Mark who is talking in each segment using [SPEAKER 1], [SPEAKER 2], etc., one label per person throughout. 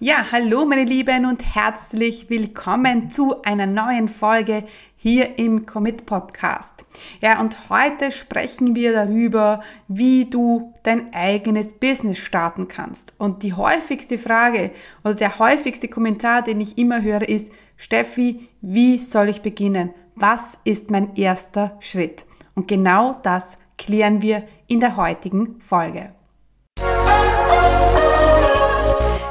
[SPEAKER 1] Ja, hallo meine Lieben und herzlich willkommen zu einer neuen Folge hier im Commit Podcast. Ja, und heute sprechen wir darüber, wie du dein eigenes Business starten kannst. Und die häufigste Frage oder der häufigste Kommentar, den ich immer höre, ist, Steffi, wie soll ich beginnen? Was ist mein erster Schritt? Und genau das klären wir in der heutigen Folge.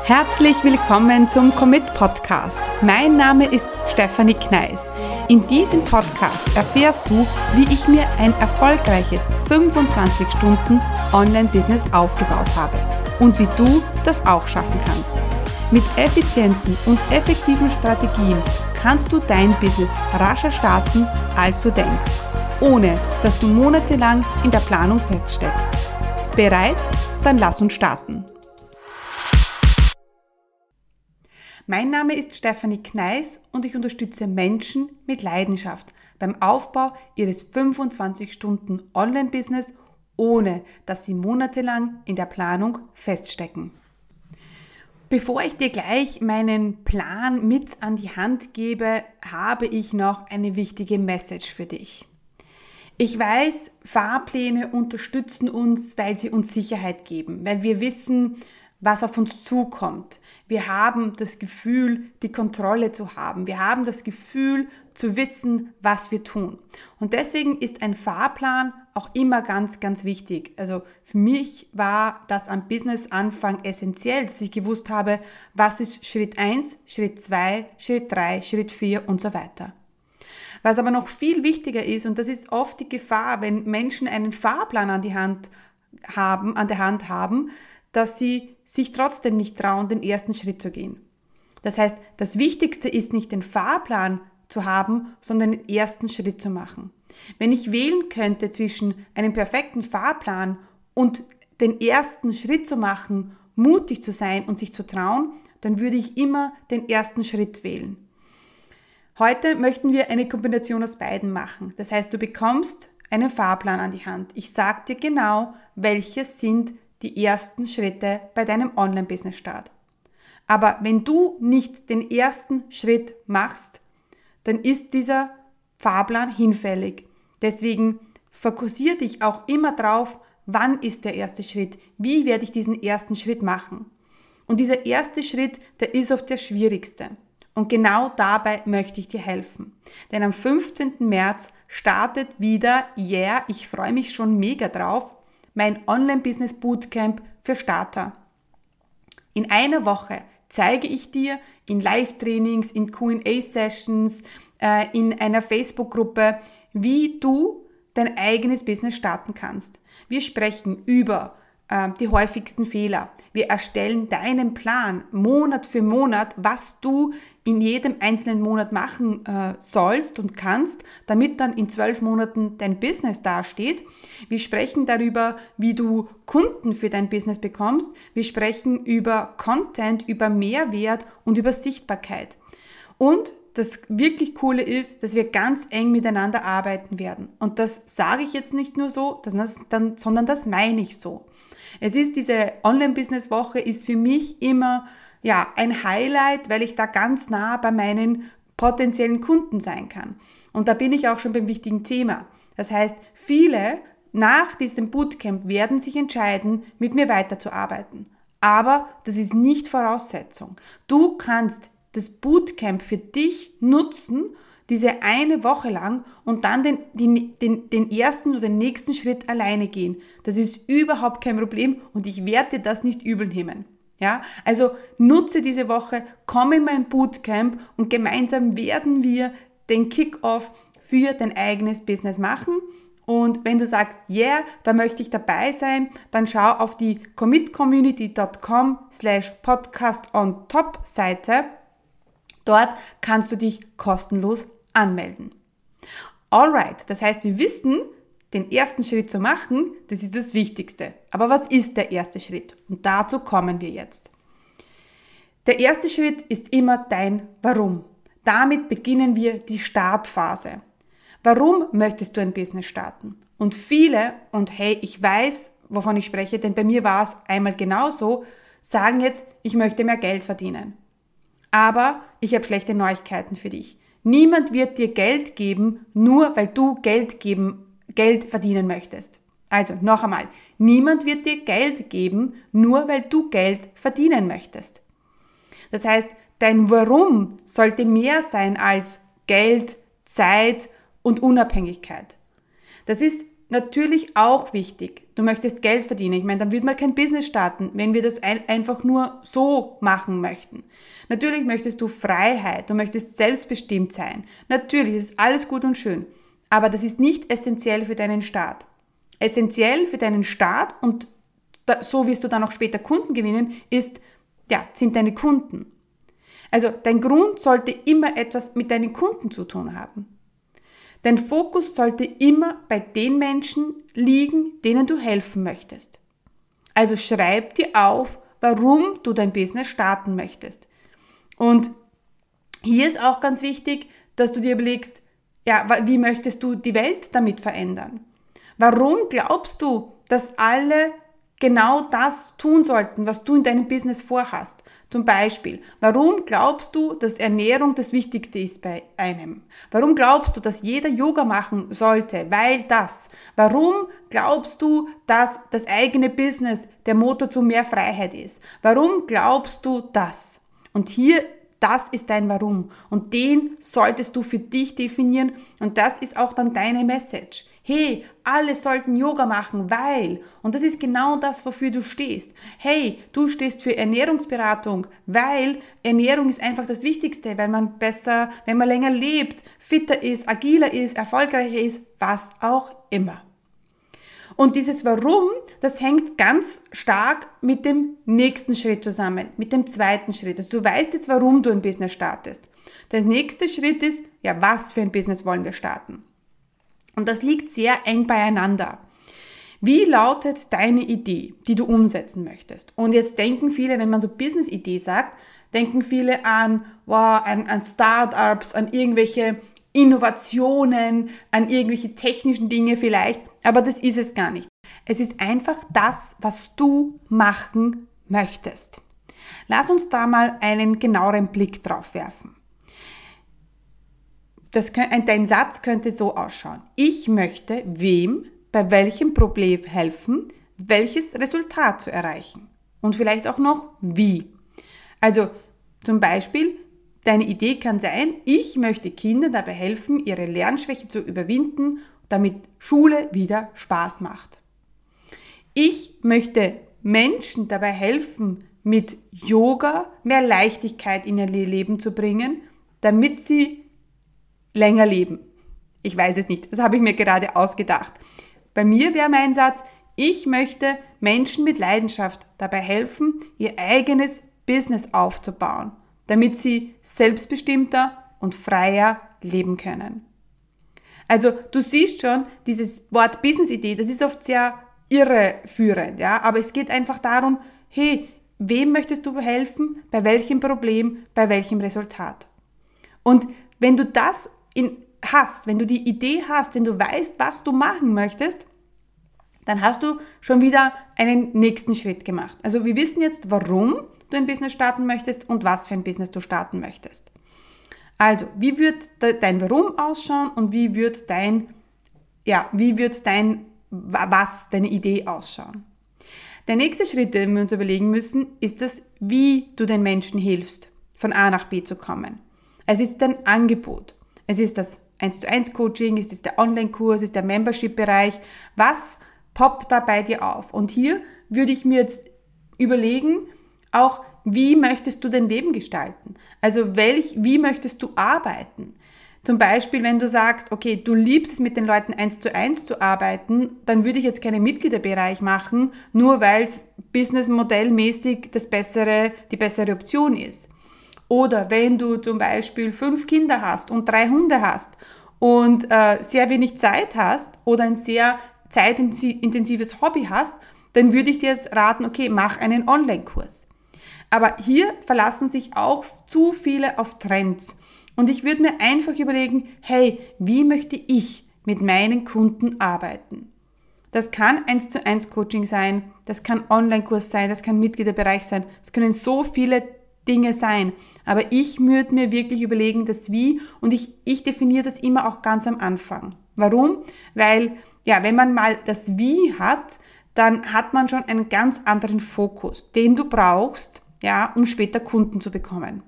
[SPEAKER 1] Herzlich willkommen zum Commit Podcast. Mein Name ist Stefanie Kneis. In diesem Podcast erfährst du, wie ich mir ein erfolgreiches 25 Stunden Online-Business aufgebaut habe und wie du das auch schaffen kannst. Mit effizienten und effektiven Strategien kannst du dein Business rascher starten, als du denkst, ohne dass du monatelang in der Planung feststeckst. Bereit? Dann lass uns starten. Mein Name ist Stefanie Kneis und ich unterstütze Menschen mit Leidenschaft beim Aufbau ihres 25 Stunden Online-Business, ohne dass sie monatelang in der Planung feststecken. Bevor ich dir gleich meinen Plan mit an die Hand gebe, habe ich noch eine wichtige Message für dich. Ich weiß, Fahrpläne unterstützen uns, weil sie uns Sicherheit geben, weil wir wissen, was auf uns zukommt. Wir haben das Gefühl, die Kontrolle zu haben. Wir haben das Gefühl, zu wissen, was wir tun. Und deswegen ist ein Fahrplan auch immer ganz, ganz wichtig. Also für mich war das am Business-Anfang essentiell, dass ich gewusst habe, was ist Schritt eins, Schritt zwei, Schritt drei, Schritt vier und so weiter. Was aber noch viel wichtiger ist, und das ist oft die Gefahr, wenn Menschen einen Fahrplan an die Hand haben, an der Hand haben, dass sie sich trotzdem nicht trauen, den ersten Schritt zu gehen. Das heißt, das Wichtigste ist nicht den Fahrplan zu haben, sondern den ersten Schritt zu machen. Wenn ich wählen könnte zwischen einem perfekten Fahrplan und den ersten Schritt zu machen, mutig zu sein und sich zu trauen, dann würde ich immer den ersten Schritt wählen. Heute möchten wir eine Kombination aus beiden machen. Das heißt, du bekommst einen Fahrplan an die Hand. Ich sage dir genau, welche sind die ersten Schritte bei deinem Online-Business-Start. Aber wenn du nicht den ersten Schritt machst, dann ist dieser Fahrplan hinfällig. Deswegen fokussiere dich auch immer drauf, wann ist der erste Schritt? Wie werde ich diesen ersten Schritt machen? Und dieser erste Schritt, der ist oft der schwierigste. Und genau dabei möchte ich dir helfen. Denn am 15. März startet wieder, yeah, ich freue mich schon mega drauf, mein Online-Business Bootcamp für Starter. In einer Woche zeige ich dir in Live-Trainings, in QA-Sessions, äh, in einer Facebook-Gruppe, wie du dein eigenes Business starten kannst. Wir sprechen über äh, die häufigsten Fehler. Wir erstellen deinen Plan Monat für Monat, was du in jedem einzelnen Monat machen äh, sollst und kannst, damit dann in zwölf Monaten dein Business dasteht. Wir sprechen darüber, wie du Kunden für dein Business bekommst. Wir sprechen über Content, über Mehrwert und über Sichtbarkeit. Und das wirklich Coole ist, dass wir ganz eng miteinander arbeiten werden. Und das sage ich jetzt nicht nur so, sondern das meine ich so. Es ist diese Online-Business-Woche ist für mich immer ja, ein Highlight, weil ich da ganz nah bei meinen potenziellen Kunden sein kann. Und da bin ich auch schon beim wichtigen Thema. Das heißt, viele nach diesem Bootcamp werden sich entscheiden, mit mir weiterzuarbeiten. Aber das ist nicht Voraussetzung. Du kannst das Bootcamp für dich nutzen, diese eine Woche lang und dann den, den, den, den ersten oder den nächsten Schritt alleine gehen. Das ist überhaupt kein Problem und ich werde das nicht übel nehmen. Ja, also nutze diese Woche, komm in mein Bootcamp und gemeinsam werden wir den Kickoff für dein eigenes Business machen. Und wenn du sagst, yeah, da möchte ich dabei sein, dann schau auf die commitcommunity.com slash podcast on top Seite. Dort kannst du dich kostenlos anmelden. Alright, das heißt, wir wissen, den ersten Schritt zu machen, das ist das Wichtigste. Aber was ist der erste Schritt? Und dazu kommen wir jetzt. Der erste Schritt ist immer dein Warum. Damit beginnen wir die Startphase. Warum möchtest du ein Business starten? Und viele, und hey, ich weiß, wovon ich spreche, denn bei mir war es einmal genauso, sagen jetzt, ich möchte mehr Geld verdienen. Aber ich habe schlechte Neuigkeiten für dich. Niemand wird dir Geld geben, nur weil du Geld geben, Geld verdienen möchtest. Also noch einmal, niemand wird dir Geld geben, nur weil du Geld verdienen möchtest. Das heißt, dein Warum sollte mehr sein als Geld, Zeit und Unabhängigkeit. Das ist natürlich auch wichtig. Du möchtest Geld verdienen. Ich meine, dann würde man kein Business starten, wenn wir das ein, einfach nur so machen möchten. Natürlich möchtest du Freiheit, du möchtest selbstbestimmt sein. Natürlich ist alles gut und schön. Aber das ist nicht essentiell für deinen Start. Essentiell für deinen Start und da, so wirst du dann auch später Kunden gewinnen, ist, ja, sind deine Kunden. Also dein Grund sollte immer etwas mit deinen Kunden zu tun haben. Dein Fokus sollte immer bei den Menschen liegen, denen du helfen möchtest. Also schreib dir auf, warum du dein Business starten möchtest. Und hier ist auch ganz wichtig, dass du dir überlegst, ja, wie möchtest du die Welt damit verändern? Warum glaubst du, dass alle genau das tun sollten, was du in deinem Business vorhast? Zum Beispiel, warum glaubst du, dass Ernährung das Wichtigste ist bei einem? Warum glaubst du, dass jeder Yoga machen sollte? Weil das. Warum glaubst du, dass das eigene Business der Motor zu mehr Freiheit ist? Warum glaubst du das? Und hier das ist dein Warum. Und den solltest du für dich definieren. Und das ist auch dann deine Message hey, alle sollten Yoga machen, weil, und das ist genau das, wofür du stehst. Hey, du stehst für Ernährungsberatung, weil Ernährung ist einfach das Wichtigste, weil man besser, wenn man länger lebt, fitter ist, agiler ist, erfolgreicher ist, was auch immer. Und dieses Warum, das hängt ganz stark mit dem nächsten Schritt zusammen, mit dem zweiten Schritt. Also du weißt jetzt, warum du ein Business startest. Der nächste Schritt ist, ja, was für ein Business wollen wir starten? Und das liegt sehr eng beieinander. Wie lautet deine Idee, die du umsetzen möchtest? Und jetzt denken viele, wenn man so Business-Idee sagt, denken viele an, wow, an, an Startups, an irgendwelche Innovationen, an irgendwelche technischen Dinge vielleicht, aber das ist es gar nicht. Es ist einfach das, was du machen möchtest. Lass uns da mal einen genaueren Blick drauf werfen das, dein Satz könnte so ausschauen. Ich möchte wem bei welchem Problem helfen, welches Resultat zu erreichen. Und vielleicht auch noch wie. Also zum Beispiel, deine Idee kann sein, ich möchte Kindern dabei helfen, ihre Lernschwäche zu überwinden, damit Schule wieder Spaß macht. Ich möchte Menschen dabei helfen, mit Yoga mehr Leichtigkeit in ihr Leben zu bringen, damit sie länger leben. Ich weiß es nicht, das habe ich mir gerade ausgedacht. Bei mir wäre mein Satz, ich möchte Menschen mit Leidenschaft dabei helfen, ihr eigenes Business aufzubauen, damit sie selbstbestimmter und freier leben können. Also du siehst schon, dieses Wort Business-Idee, das ist oft sehr irreführend, ja, aber es geht einfach darum, hey, wem möchtest du helfen, bei welchem Problem, bei welchem Resultat? Und wenn du das in, hast, wenn du die Idee hast, wenn du weißt, was du machen möchtest, dann hast du schon wieder einen nächsten Schritt gemacht. Also wir wissen jetzt, warum du ein Business starten möchtest und was für ein Business du starten möchtest. Also, wie wird dein Warum ausschauen und wie wird dein, ja, wie wird dein, was, deine Idee ausschauen? Der nächste Schritt, den wir uns überlegen müssen, ist das, wie du den Menschen hilfst, von A nach B zu kommen. Es ist dein Angebot. Es ist das 1 zu 1 Coaching, es ist der Online-Kurs, es ist der Membership-Bereich. Was poppt da bei dir auf? Und hier würde ich mir jetzt überlegen, auch wie möchtest du dein Leben gestalten? Also welch, wie möchtest du arbeiten? Zum Beispiel, wenn du sagst, okay, du liebst es mit den Leuten eins zu eins zu arbeiten, dann würde ich jetzt keinen Mitgliederbereich machen, nur weil es businessmodellmäßig das bessere, die bessere Option ist. Oder wenn du zum Beispiel fünf Kinder hast und drei Hunde hast und äh, sehr wenig Zeit hast oder ein sehr zeitintensives Hobby hast, dann würde ich dir raten, okay, mach einen Online-Kurs. Aber hier verlassen sich auch zu viele auf Trends. Und ich würde mir einfach überlegen, hey, wie möchte ich mit meinen Kunden arbeiten? Das kann eins zu eins Coaching sein, das kann Online-Kurs sein, das kann Mitgliederbereich sein. Es können so viele Dinge sein. Aber ich würde mir wirklich überlegen, das Wie und ich, ich definiere das immer auch ganz am Anfang. Warum? Weil, ja, wenn man mal das Wie hat, dann hat man schon einen ganz anderen Fokus, den du brauchst, ja, um später Kunden zu bekommen.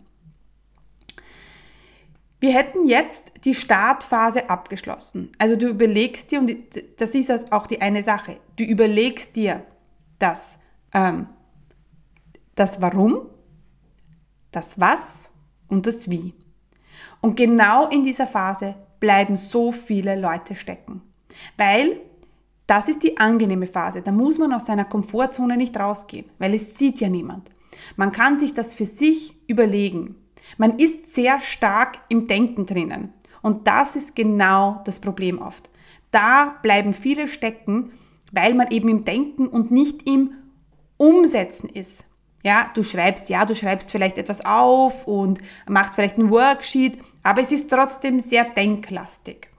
[SPEAKER 1] Wir hätten jetzt die Startphase abgeschlossen. Also du überlegst dir, und das ist auch die eine Sache, du überlegst dir das, ähm, das Warum, das Was und das Wie. Und genau in dieser Phase bleiben so viele Leute stecken. Weil das ist die angenehme Phase. Da muss man aus seiner Komfortzone nicht rausgehen, weil es sieht ja niemand. Man kann sich das für sich überlegen. Man ist sehr stark im Denken drinnen. Und das ist genau das Problem oft. Da bleiben viele stecken, weil man eben im Denken und nicht im Umsetzen ist. Ja, du schreibst, ja, du schreibst vielleicht etwas auf und machst vielleicht ein Worksheet, aber es ist trotzdem sehr denklastig.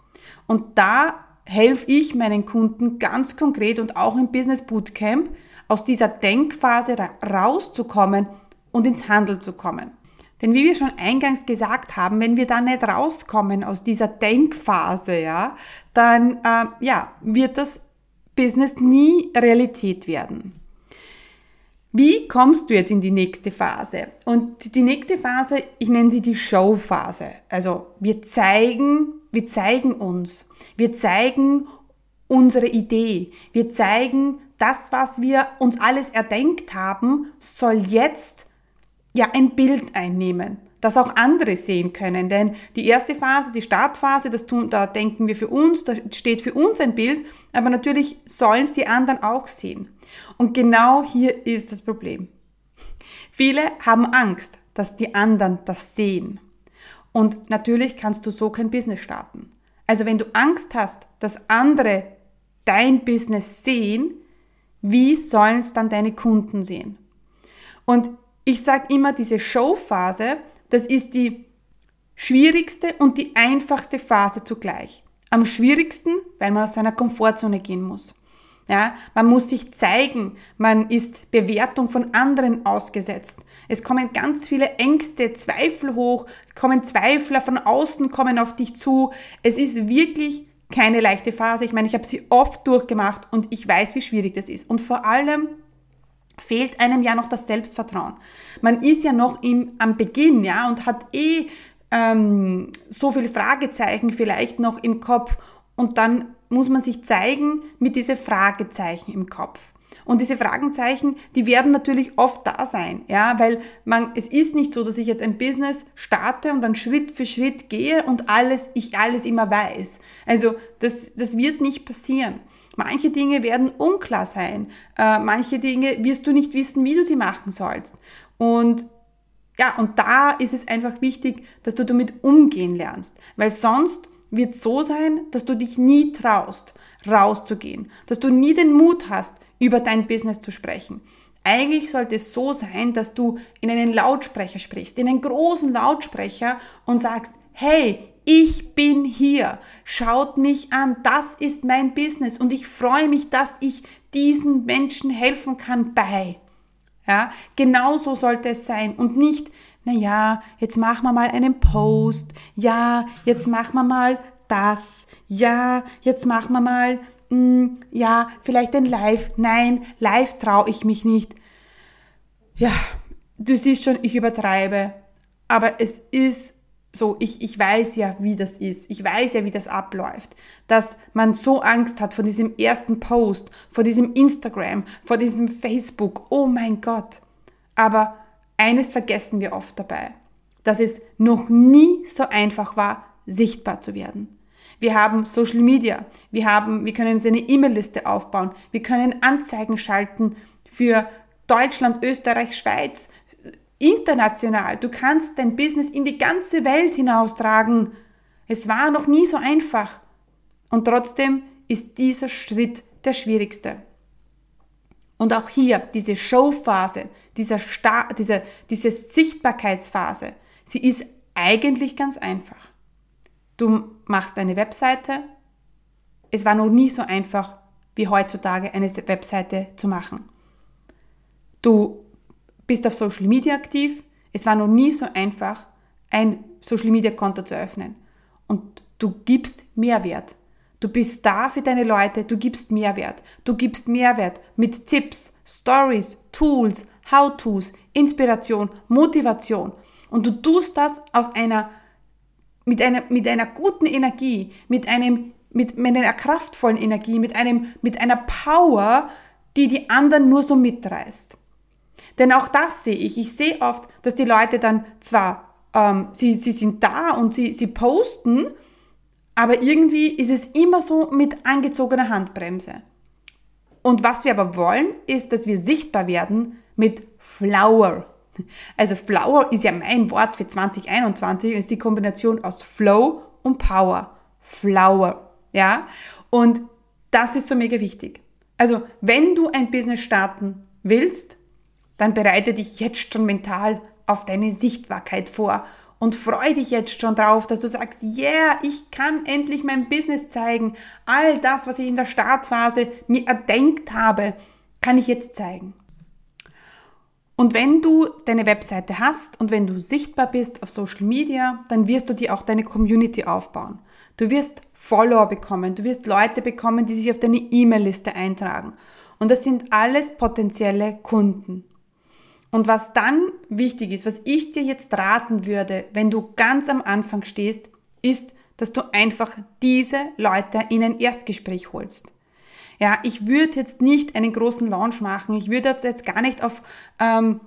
[SPEAKER 1] Und da helfe ich meinen Kunden ganz konkret und auch im Business Bootcamp aus dieser Denkphase rauszukommen und ins Handel zu kommen. Denn wie wir schon eingangs gesagt haben, wenn wir da nicht rauskommen aus dieser Denkphase, ja, dann äh, ja, wird das Business nie Realität werden. Wie kommst du jetzt in die nächste Phase? Und die nächste Phase, ich nenne sie die Showphase. Also wir zeigen, wir zeigen uns. Wir zeigen unsere Idee. Wir zeigen, das, was wir uns alles erdenkt haben, soll jetzt ja ein Bild einnehmen, das auch andere sehen können. Denn die erste Phase, die Startphase, das tun, da denken wir für uns, da steht für uns ein Bild, aber natürlich sollen es die anderen auch sehen. Und genau hier ist das Problem. Viele haben Angst, dass die anderen das sehen. Und natürlich kannst du so kein Business starten. Also wenn du Angst hast, dass andere dein Business sehen, wie sollen es dann deine Kunden sehen? Und ich sage immer, diese Showphase, das ist die schwierigste und die einfachste Phase zugleich. Am schwierigsten, weil man aus seiner Komfortzone gehen muss. Ja, man muss sich zeigen, man ist Bewertung von anderen ausgesetzt. Es kommen ganz viele Ängste, Zweifel hoch, kommen Zweifler von außen, kommen auf dich zu. Es ist wirklich keine leichte Phase. Ich meine, ich habe sie oft durchgemacht und ich weiß, wie schwierig das ist. Und vor allem fehlt einem ja noch das Selbstvertrauen. Man ist ja noch im, am Beginn, ja, und hat eh ähm, so viele Fragezeichen vielleicht noch im Kopf und dann muss man sich zeigen mit diese Fragezeichen im Kopf. Und diese Fragezeichen, die werden natürlich oft da sein, ja, weil man, es ist nicht so, dass ich jetzt ein Business starte und dann Schritt für Schritt gehe und alles, ich alles immer weiß. Also, das, das wird nicht passieren. Manche Dinge werden unklar sein. Äh, manche Dinge wirst du nicht wissen, wie du sie machen sollst. Und ja, und da ist es einfach wichtig, dass du damit umgehen lernst, weil sonst wird so sein, dass du dich nie traust, rauszugehen, dass du nie den Mut hast, über dein Business zu sprechen. Eigentlich sollte es so sein, dass du in einen Lautsprecher sprichst, in einen großen Lautsprecher und sagst, hey, ich bin hier, schaut mich an, das ist mein Business. Und ich freue mich, dass ich diesen Menschen helfen kann bei. Ja, genau so sollte es sein. Und nicht, na ja, jetzt machen wir mal einen Post, ja, jetzt machen wir mal das, ja, jetzt machen wir mal, hm, ja, vielleicht ein Live. Nein, live traue ich mich nicht. Ja, du siehst schon, ich übertreibe, aber es ist so, ich, ich weiß ja, wie das ist. Ich weiß ja, wie das abläuft. Dass man so Angst hat vor diesem ersten Post, vor diesem Instagram, vor diesem Facebook. Oh mein Gott. Aber eines vergessen wir oft dabei, dass es noch nie so einfach war, sichtbar zu werden. Wir haben Social Media, wir haben, wir können eine E-Mail-Liste aufbauen, wir können Anzeigen schalten für Deutschland, Österreich, Schweiz, international. Du kannst dein Business in die ganze Welt hinaustragen. Es war noch nie so einfach. Und trotzdem ist dieser Schritt der schwierigste. Und auch hier diese Showphase, dieser Sta diese, diese Sichtbarkeitsphase, sie ist eigentlich ganz einfach. Du machst eine Webseite. Es war noch nie so einfach, wie heutzutage eine Webseite zu machen. Du bist auf Social Media aktiv. Es war noch nie so einfach, ein Social Media Konto zu öffnen. Und du gibst Mehrwert. Du bist da für deine Leute, du gibst Mehrwert. Du gibst Mehrwert mit Tipps, Stories, Tools, How-Tos, Inspiration, Motivation. Und du tust das aus einer, mit einer, mit einer guten Energie, mit einem, mit, mit einer kraftvollen Energie, mit einem, mit einer Power, die die anderen nur so mitreißt. Denn auch das sehe ich. Ich sehe oft, dass die Leute dann zwar, ähm, sie, sie sind da und sie, sie posten, aber irgendwie ist es immer so mit angezogener Handbremse. Und was wir aber wollen, ist, dass wir sichtbar werden mit Flower. Also Flower ist ja mein Wort für 2021, ist die Kombination aus Flow und Power. Flower, ja? Und das ist so mega wichtig. Also, wenn du ein Business starten willst, dann bereite dich jetzt schon mental auf deine Sichtbarkeit vor und freu dich jetzt schon drauf, dass du sagst, yeah, ich kann endlich mein Business zeigen. All das, was ich in der Startphase mir erdenkt habe, kann ich jetzt zeigen. Und wenn du deine Webseite hast und wenn du sichtbar bist auf Social Media, dann wirst du dir auch deine Community aufbauen. Du wirst Follower bekommen, du wirst Leute bekommen, die sich auf deine E-Mail-Liste eintragen. Und das sind alles potenzielle Kunden. Und was dann wichtig ist, was ich dir jetzt raten würde, wenn du ganz am Anfang stehst, ist, dass du einfach diese Leute in ein Erstgespräch holst. Ja, ich würde jetzt nicht einen großen Launch machen. Ich würde jetzt gar nicht auf ähm,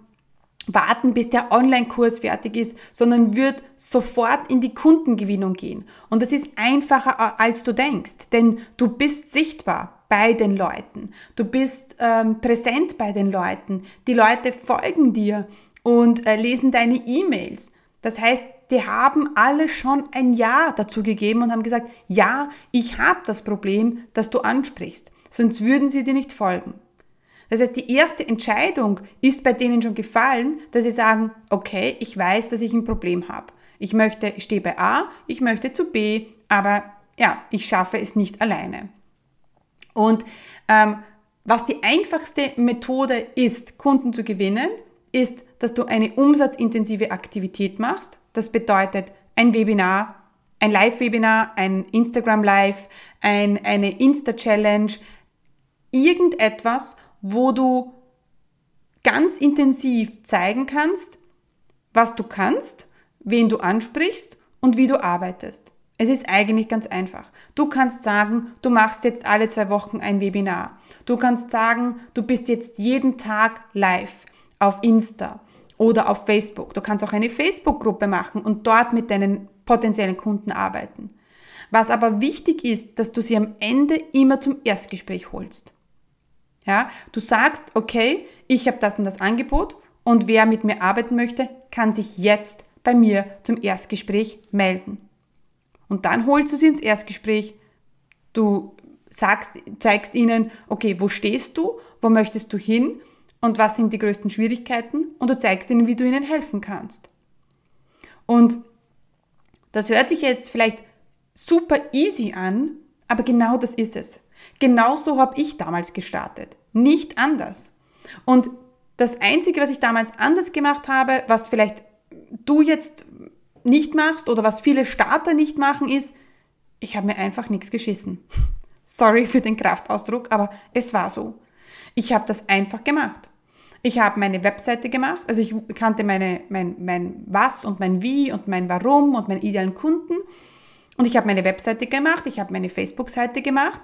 [SPEAKER 1] warten, bis der Online-Kurs fertig ist, sondern würde sofort in die Kundengewinnung gehen. Und das ist einfacher, als du denkst, denn du bist sichtbar bei den Leuten. Du bist ähm, präsent bei den Leuten. Die Leute folgen dir und äh, lesen deine E-Mails. Das heißt, die haben alle schon ein Ja dazu gegeben und haben gesagt, ja, ich habe das Problem, das du ansprichst. Sonst würden sie dir nicht folgen. Das heißt, die erste Entscheidung ist bei denen schon gefallen, dass sie sagen, okay, ich weiß, dass ich ein Problem habe. Ich möchte, ich stehe bei A, ich möchte zu B, aber ja, ich schaffe es nicht alleine. Und ähm, was die einfachste Methode ist, Kunden zu gewinnen, ist, dass du eine umsatzintensive Aktivität machst. Das bedeutet ein Webinar, ein Live-Webinar, ein Instagram-Live, ein, eine Insta-Challenge, irgendetwas, wo du ganz intensiv zeigen kannst, was du kannst, wen du ansprichst und wie du arbeitest. Es ist eigentlich ganz einfach. Du kannst sagen, du machst jetzt alle zwei Wochen ein Webinar. Du kannst sagen, du bist jetzt jeden Tag live auf Insta oder auf Facebook. Du kannst auch eine Facebook-Gruppe machen und dort mit deinen potenziellen Kunden arbeiten. Was aber wichtig ist, dass du sie am Ende immer zum Erstgespräch holst. Ja, du sagst, okay, ich habe das und das Angebot und wer mit mir arbeiten möchte, kann sich jetzt bei mir zum Erstgespräch melden. Und dann holst du sie ins Erstgespräch. Du sagst, zeigst ihnen, okay, wo stehst du? Wo möchtest du hin? Und was sind die größten Schwierigkeiten? Und du zeigst ihnen, wie du ihnen helfen kannst. Und das hört sich jetzt vielleicht super easy an, aber genau das ist es. Genauso habe ich damals gestartet. Nicht anders. Und das Einzige, was ich damals anders gemacht habe, was vielleicht du jetzt nicht machst oder was viele Starter nicht machen, ist, ich habe mir einfach nichts geschissen. Sorry für den Kraftausdruck, aber es war so. Ich habe das einfach gemacht. Ich habe meine Webseite gemacht, also ich kannte meine, mein, mein Was und mein Wie und mein Warum und meinen idealen Kunden. Und ich habe meine Webseite gemacht, ich habe meine Facebook-Seite gemacht,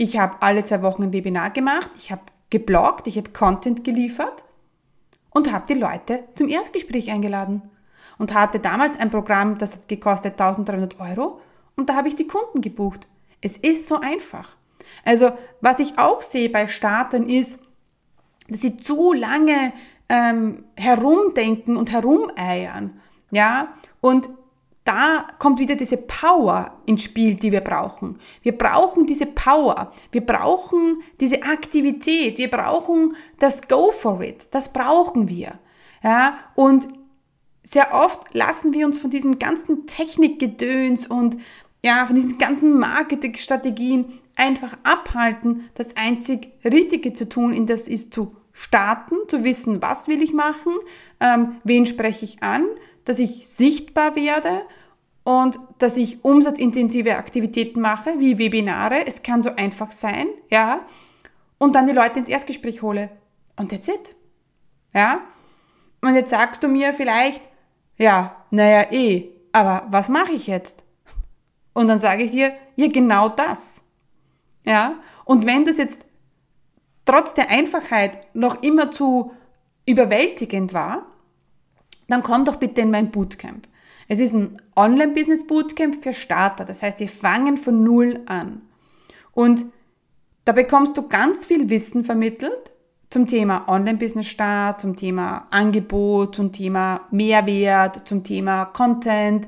[SPEAKER 1] ich habe alle zwei Wochen ein Webinar gemacht, ich habe gebloggt, ich habe Content geliefert und habe die Leute zum Erstgespräch eingeladen und hatte damals ein Programm, das hat gekostet 1300 Euro und da habe ich die Kunden gebucht. Es ist so einfach. Also was ich auch sehe bei Startern ist, dass sie zu lange ähm, herumdenken und herumeiern. Ja, und da kommt wieder diese Power ins Spiel, die wir brauchen. Wir brauchen diese Power. Wir brauchen diese Aktivität. Wir brauchen das Go for it. Das brauchen wir. Ja, und sehr oft lassen wir uns von diesem ganzen Technikgedöns und ja, von diesen ganzen Marketingstrategien einfach abhalten, das einzig Richtige zu tun, in das ist zu starten, zu wissen, was will ich machen, ähm, wen spreche ich an, dass ich sichtbar werde und dass ich umsatzintensive Aktivitäten mache, wie Webinare. Es kann so einfach sein, ja. Und dann die Leute ins Erstgespräch hole. Und that's it. Ja. Und jetzt sagst du mir vielleicht, ja, naja, eh, aber was mache ich jetzt? Und dann sage ich dir, ja, genau das. Ja. Und wenn das jetzt trotz der Einfachheit noch immer zu überwältigend war, dann komm doch bitte in mein Bootcamp. Es ist ein Online-Business-Bootcamp für Starter. Das heißt, wir fangen von Null an. Und da bekommst du ganz viel Wissen vermittelt zum Thema Online-Business-Start, zum Thema Angebot, zum Thema Mehrwert, zum Thema Content,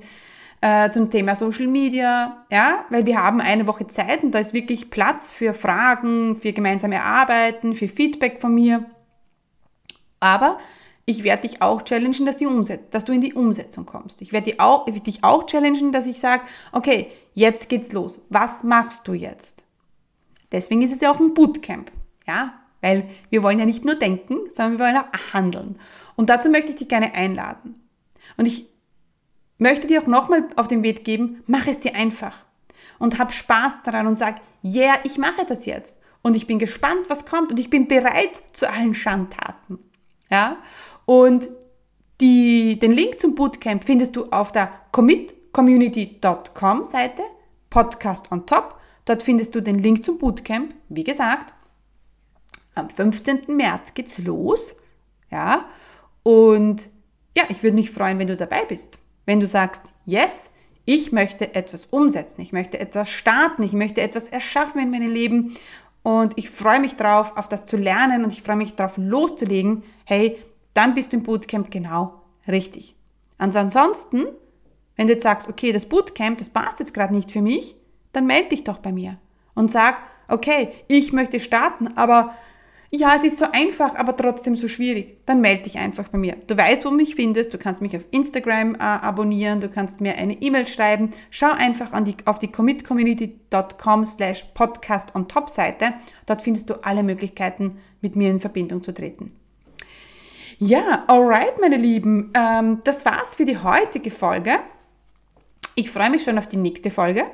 [SPEAKER 1] äh, zum Thema Social Media, ja, weil wir haben eine Woche Zeit und da ist wirklich Platz für Fragen, für gemeinsame Arbeiten, für Feedback von mir. Aber ich werde dich auch challengen, dass, dass, du in die Umsetzung kommst. Ich werde dich auch, dich auch challengen, dass ich sage, okay, jetzt geht's los. Was machst du jetzt? Deswegen ist es ja auch ein Bootcamp. Ja, weil wir wollen ja nicht nur denken, sondern wir wollen auch handeln. Und dazu möchte ich dich gerne einladen. Und ich möchte dir auch nochmal auf den Weg geben, mach es dir einfach. Und hab Spaß daran und sag, yeah, ich mache das jetzt. Und ich bin gespannt, was kommt. Und ich bin bereit zu allen Schandtaten. Ja? Und die, den Link zum Bootcamp findest du auf der commitcommunity.com Seite, Podcast on top. Dort findest du den Link zum Bootcamp. Wie gesagt, am 15. März geht's los. Ja, und ja, ich würde mich freuen, wenn du dabei bist. Wenn du sagst, yes, ich möchte etwas umsetzen, ich möchte etwas starten, ich möchte etwas erschaffen in meinem Leben und ich freue mich drauf, auf das zu lernen und ich freue mich drauf loszulegen, hey, dann bist du im Bootcamp genau richtig. ansonsten, wenn du jetzt sagst, okay, das Bootcamp, das passt jetzt gerade nicht für mich, dann melde dich doch bei mir und sag, okay, ich möchte starten, aber ja, es ist so einfach, aber trotzdem so schwierig, dann melde dich einfach bei mir. Du weißt, wo du mich findest, du kannst mich auf Instagram äh, abonnieren, du kannst mir eine E-Mail schreiben. Schau einfach an die, auf die commitcommunity.com slash podcast on top Seite. Dort findest du alle Möglichkeiten, mit mir in Verbindung zu treten. Ja, alright, meine Lieben, ähm, das war's für die heutige Folge. Ich freue mich schon auf die nächste Folge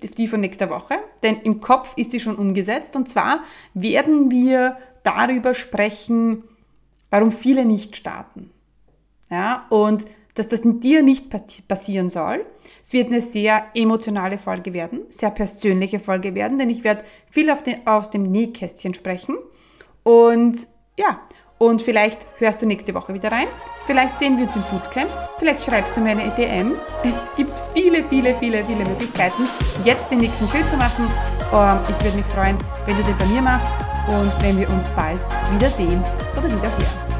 [SPEAKER 1] die von nächster Woche, denn im Kopf ist sie schon umgesetzt. Und zwar werden wir darüber sprechen, warum viele nicht starten. Ja, und dass das in dir nicht passieren soll. Es wird eine sehr emotionale Folge werden, sehr persönliche Folge werden, denn ich werde viel den, aus dem Nähkästchen sprechen. Und ja, und vielleicht hörst du nächste Woche wieder rein. Vielleicht sehen wir uns im Bootcamp. Vielleicht schreibst du mir eine ETM. Es gibt viele, viele, viele, viele Möglichkeiten, jetzt den nächsten Schritt zu machen. Ähm, ich würde mich freuen, wenn du den bei mir machst und wenn wir uns bald wiedersehen oder wieder hören.